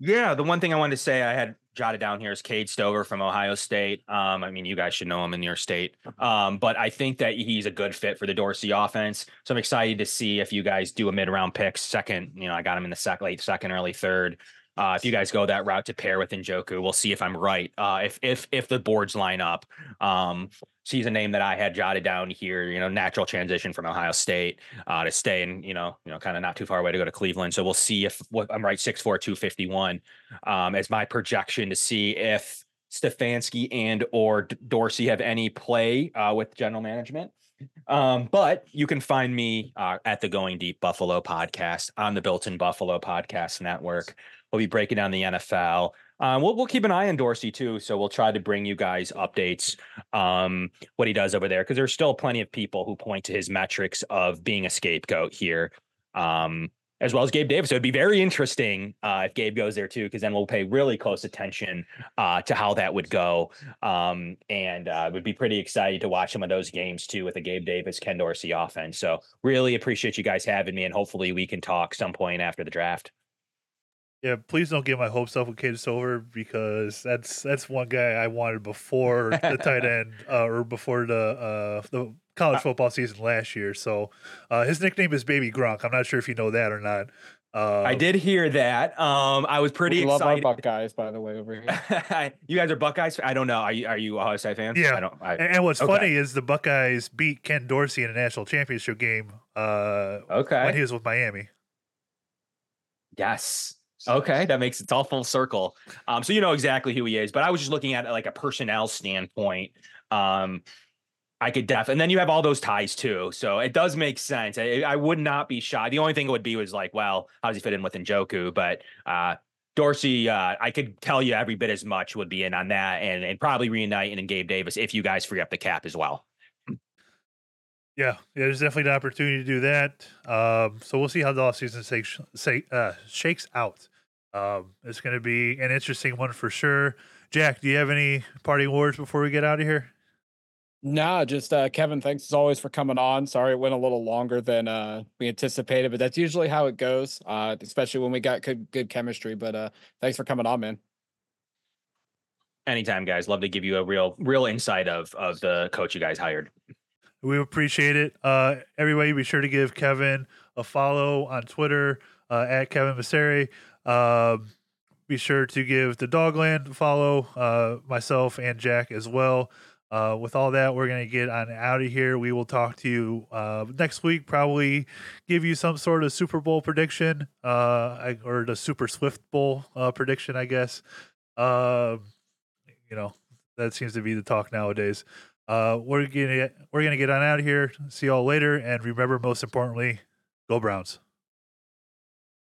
Yeah, the one thing I wanted to say I had jotted down here is Cade Stover from Ohio State. Um, I mean, you guys should know him in your state. Um, but I think that he's a good fit for the Dorsey offense. So I'm excited to see if you guys do a mid round pick, second. You know, I got him in the sec, late second, early third. Uh, if you guys go that route to pair with Njoku, we'll see if I'm right. Uh, if if if the boards line up. Um, she's a name that I had jotted down here. You know, natural transition from Ohio State uh, to stay in. You know, you know, kind of not too far away to go to Cleveland. So we'll see if what I'm right. Six four two fifty one um, as my projection to see if Stefanski and or Dorsey have any play uh, with general management. Um, but you can find me uh, at the Going Deep Buffalo podcast on the Built in Buffalo Podcast Network. We'll be breaking down the NFL. Um, we'll, we'll keep an eye on Dorsey too. So we'll try to bring you guys updates, um, what he does over there, because there's still plenty of people who point to his metrics of being a scapegoat here. Um, as well as Gabe Davis. So it'd be very interesting uh, if Gabe goes there too, because then we'll pay really close attention uh, to how that would go. Um, and uh, would be pretty excited to watch some of those games too with the Gabe Davis, Ken Dorsey offense. So really appreciate you guys having me, and hopefully we can talk some point after the draft. Yeah, please don't get my hopes up with Cade Stover because that's that's one guy I wanted before the tight end uh, or before the uh, the college football season last year. So uh, his nickname is Baby Gronk. I'm not sure if you know that or not. Uh, I did hear that. Um, I was pretty we love our. Buckeyes, by the way, over here. you guys are Buckeyes. I don't know. Are you are you Ohio State fans? Yeah. I don't. I, And, and what's Okay. funny is the Buckeyes beat Ken Dorsey in a national championship game uh, okay. when he was with Miami. Yes. Okay, that makes it's all full circle. Um, so you know exactly who he is, but I was just looking at it like a personnel standpoint. Um, I could def, and then you have all those ties too, so it does make sense. I, I would not be shy. The only thing it would be was like, well, how does he fit in with Njoku? But uh, Dorsey, uh, I could tell you every bit as much would be in on that, and and probably reuniting and Gabe Davis if you guys free up the cap as well. Yeah, yeah, there's definitely an opportunity to do that. Um, so we'll see how the offseason shakes, uh, shakes out. Um, it's going to be an interesting one for sure. Jack, do you have any parting words before we get out of here? Nah, just uh, Kevin, thanks as always for coming on. Sorry it went a little longer than uh, we anticipated, but that's usually how it goes, uh, especially when we got good, good chemistry. But uh, thanks for coming on, man. Anytime, guys. Love to give you a real real insight of of the coach you guys hired. We appreciate it. Uh, everybody, be sure to give Kevin a follow on Twitter uh, at Kevin Massare. Um be sure to give the Dogland follow, uh, myself and Jack as well. Uh, with all that, we're going to get on out of here. We will talk to you uh, next week, probably give you some sort of Super Bowl prediction uh, or the Super Swift Bowl uh, prediction, I guess. Um, you know, that seems to be the talk nowadays. Uh, we're gonna we're gonna get on out of here. See y'all later, and remember, most importantly, go Browns.